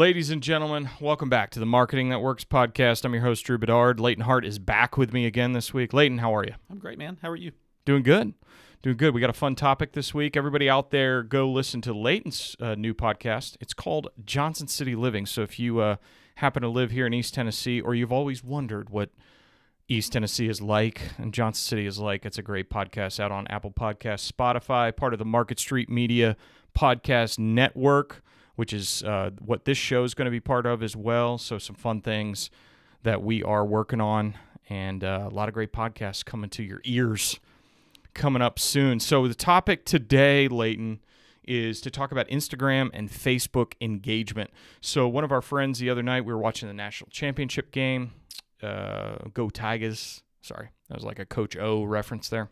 Ladies and gentlemen, welcome back to the Marketing That Works podcast. I'm your host, Drew Bedard. Leighton Hart is back with me again this week. Leighton, how are you? I'm great, man. How are you? Doing good. Doing good. We got a fun topic this week. Everybody out there, go listen to Leighton's uh, new podcast. It's called Johnson City Living. So if you uh, happen to live here in East Tennessee or you've always wondered what East Tennessee is like and Johnson City is like, it's a great podcast out on Apple Podcasts, Spotify, part of the Market Street Media Podcast Network which is uh, what this show is going to be part of as well. So, some fun things that we are working on, and uh, a lot of great podcasts coming to your ears coming up soon. So, the topic today, Leighton, is to talk about Instagram and Facebook engagement. So, one of our friends the other night, we were watching the national championship game. Uh, Go Tigers. Sorry, that was like a Coach O reference there.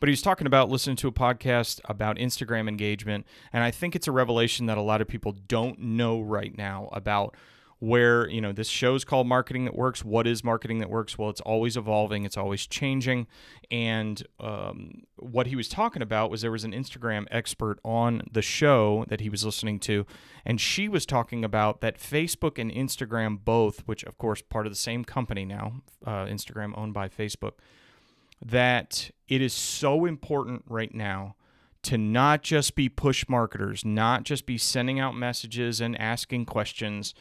But he was talking about listening to a podcast about Instagram engagement. And I think it's a revelation that a lot of people don't know right now about where you know this show is called marketing that works what is marketing that works well it's always evolving it's always changing and um, what he was talking about was there was an instagram expert on the show that he was listening to and she was talking about that facebook and instagram both which of course part of the same company now uh, instagram owned by facebook that it is so important right now to not just be push marketers, not just be sending out messages and asking questions,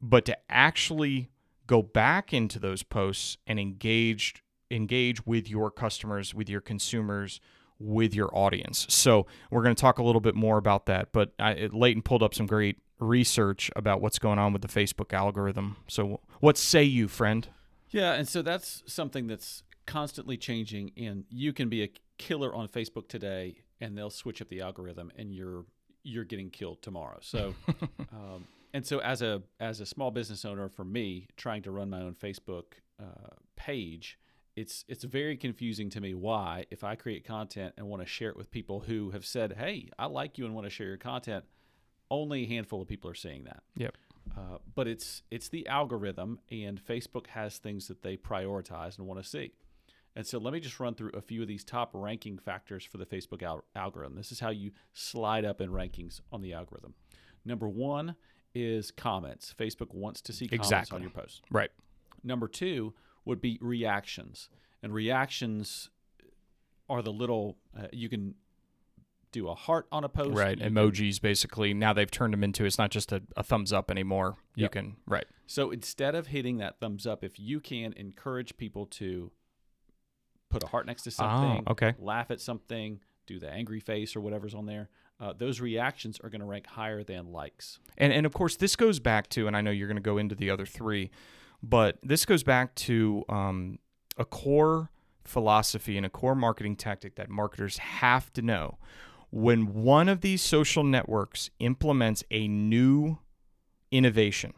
but to actually go back into those posts and engage engage with your customers, with your consumers, with your audience. So we're going to talk a little bit more about that. But I, Leighton pulled up some great research about what's going on with the Facebook algorithm. So what say you, friend? Yeah, and so that's something that's constantly changing, and you can be a killer on Facebook today, and they'll switch up the algorithm, and you're you're getting killed tomorrow. So, um, and so as a as a small business owner, for me, trying to run my own Facebook uh, page, it's it's very confusing to me why if I create content and want to share it with people who have said, "Hey, I like you and want to share your content," only a handful of people are seeing that. Yep. Uh, but it's it's the algorithm, and Facebook has things that they prioritize and want to see. And so let me just run through a few of these top ranking factors for the Facebook al- algorithm. This is how you slide up in rankings on the algorithm. Number one is comments. Facebook wants to see comments Exactly. on your post. Right. Number two would be reactions. And reactions are the little, uh, you can do a heart on a post. Right. you can- Emojis basically. Now they've turned them into it's not just a, a thumbs up anymore. You Yep. can right. So instead of hitting that thumbs up, if you can encourage people to put a heart next to something, Oh, okay. laugh at something, do the angry face or whatever's on there, uh, those reactions are going to rank higher than likes. And and of course this goes back to and I know you're going to go into the other three, but this goes back to um, a core philosophy and a core marketing tactic that marketers have to know. When one of these social networks implements a new innovation,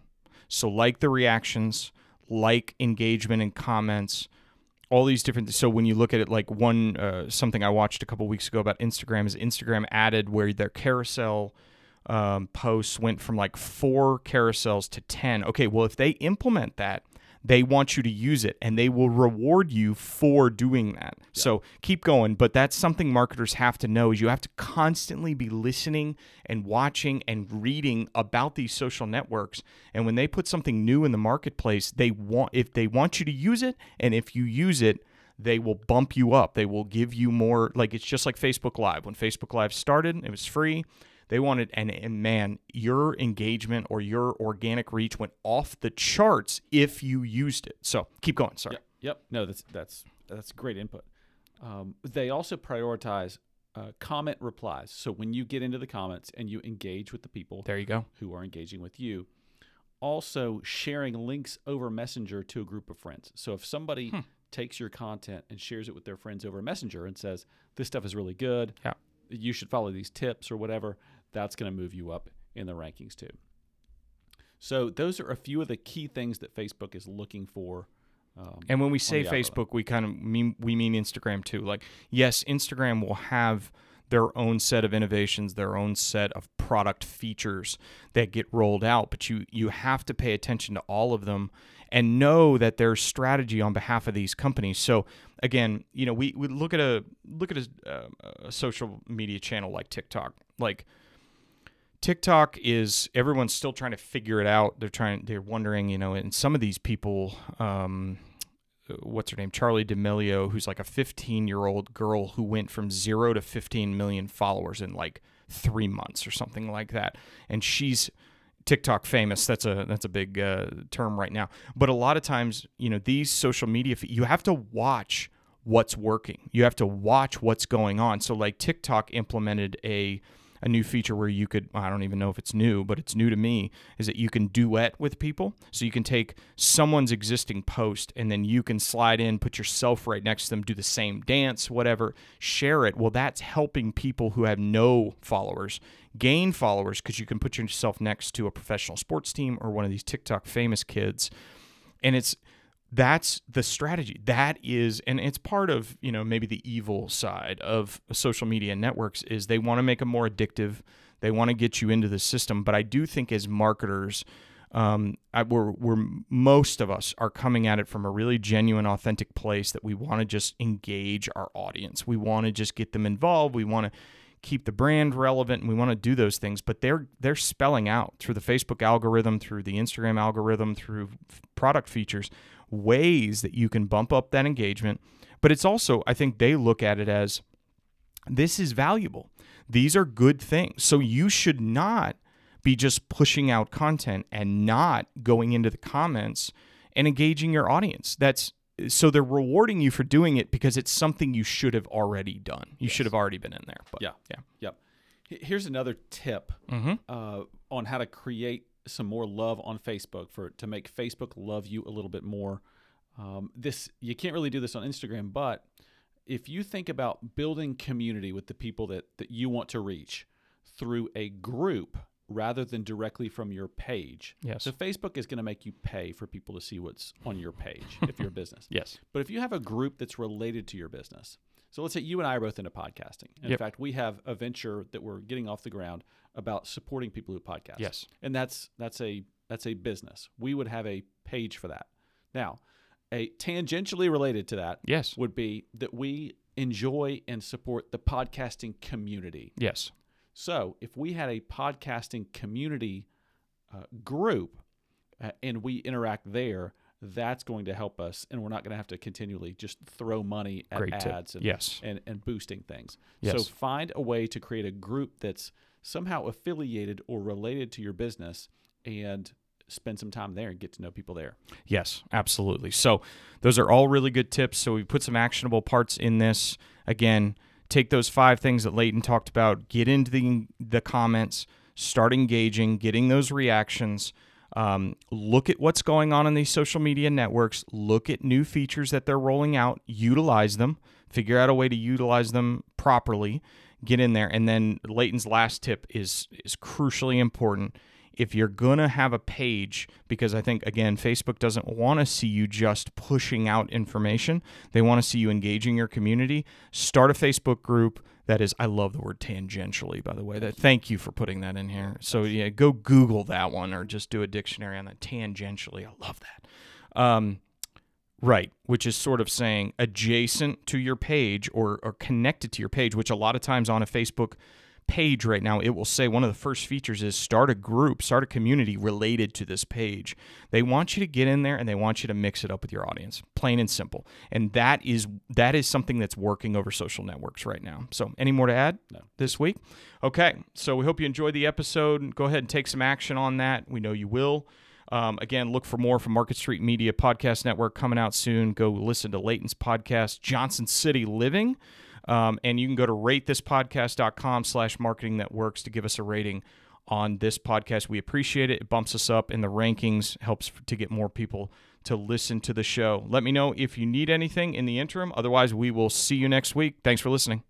so like the reactions, like engagement and comments, all these different so when you look at it like one uh, something i watched a couple weeks ago about instagram is instagram added where their carousel um, posts went from like four carousels to 10 okay well if they implement that they want you to use it and they will reward you for doing that. So keep going but that's something marketers have to know is you have to constantly be listening and watching and reading about these social networks and when they put something new in the marketplace they want if they want you to use it and if you use it they will bump you up. They will give you more like it's just like facebook live. When facebook live started it was free they wanted and, and man your engagement or your organic reach went off the charts if you used it so keep going sorry Yep. Yep. No, that's that's that's great input. Um, they also prioritize uh, comment replies. So when you get into the comments and you engage with the people there you go who are engaging with you, also sharing links over Messenger to a group of friends. So if somebody Hmm. takes your content and shares it with their friends over Messenger and says this stuff is really good, Yeah. you should follow these tips or whatever, that's going to move you up in the rankings too. So those are a few of the key things that Facebook is looking for. Um, And when we say. Facebook, we kind of mean we mean Instagram too. Like, yes, Instagram will have their own set of innovations, their own set of product features that get rolled out, but you you have to pay attention to all of them and know that there's strategy on behalf of these companies. So again, you know, we, we look at a look at a, uh, a social media channel like TikTok. Like TikTok is everyone's still trying to figure it out. They're trying. They're wondering, you know, and some of these people. Um, what's her name? Charli D'Amelio, who's like a 15 year old girl who went from zero to 15 million followers in like three months or something like that, and she's TikTok famous. That's a that's a big uh, term right now. But a lot of times, you know, these social media, you have to watch what's working. You have to watch what's going on. So like TikTok implemented a a new feature where you could I don't even know if it's new, but it's new to me is that you can duet with people. So you can take someone's existing post and then you can slide in, put yourself right next to them, do the same dance, whatever, share it. Well, that's helping people who have no followers gain followers because you can put yourself next to a professional sports team or one of these TikTok famous kids. And it's that's the strategy. That is and it's part of you know maybe the evil side of social media networks is they want to make them more addictive. They want to get you into the system. But i do think as marketers um, I, we're, we're most of us are coming at it from a really genuine authentic place that we want to just engage our audience. We want to just get them involved. We want to keep the brand relevant and we want to do those things. But they're they're spelling out through the facebook algorithm through the instagram algorithm through product features ways that you can bump up that engagement. But it's also, I think they look at it as this is valuable. These are good things. So you should not be just pushing out content and not going into the comments and engaging your audience. That's so they're rewarding you for doing it because it's something you should have already done. You yes. should have already been in there. But yeah, yeah, yep. Here's another tip mm-hmm. uh, on how to create some more love on Facebook for to make Facebook love you a little bit more. Um, this you can't really do this on Instagram, but if you think about building community with the people that that you want to reach through a group rather than directly from your page. Yes. So Facebook is going to make you pay for people to see what's on your page if you're a business. Yes. But if you have a group that's related to your business, so let's say you and I are both into podcasting. In yep. fact, we have a venture that we're getting off the ground about supporting people who podcast. Yes. And that's that's a that's a business. We would have a page for that. Now, a tangentially related to that yes. would be that we enjoy and support the podcasting community. Yes. So, if we had a podcasting community uh, group uh, and we interact there, that's going to help us and we're not going to have to continually just throw money at Great ads and, yes. and, and boosting things. Yes. So find a way to create a group that's somehow affiliated or related to your business and spend some time there and get to know people there. Yes, absolutely. So those are all really good tips. So we put some actionable parts in this. Again, take those five things that Leighton talked about, get into the the comments, start engaging, getting those reactions. Um, look at what's going on in these social media networks. Look at new features that they're rolling out. Utilize them. Figure out a way to utilize them properly. Get in there. And then Leighton's last tip is is crucially important if you're going to have a page, because I think, again, Facebook doesn't want to see you just pushing out information, they want to see you engaging your community. Start a Facebook group that is, I love the word tangentially, by the way. That Thank you for putting that in here. So, yeah, go Google that one or just do a dictionary on that. Tangentially, I love that. Um, Right, which is sort of saying adjacent to your page or, or connected to your page, which a lot of times on a Facebook page right now, it will say one of the first features is start a group, start a community related to this page. They want you to get in there and they want you to mix it up with your audience, plain and simple. And that is that is something that's working over social networks right now. So, any more to add no. this week? Okay, so we hope you enjoyed the episode. Go ahead and take some action on that. We know you will. Um, again, look for more from Market Street Media Podcast Network coming out soon. Go listen to Leighton's podcast, Johnson City Living. Um, and you can go to ratethispodcast.com slash marketing that works to give us a rating on this podcast. We appreciate it. It bumps us up in the rankings, helps to get more people to listen to the show. Let me know if you need anything in the interim. Otherwise, we will see you next week. Thanks for listening.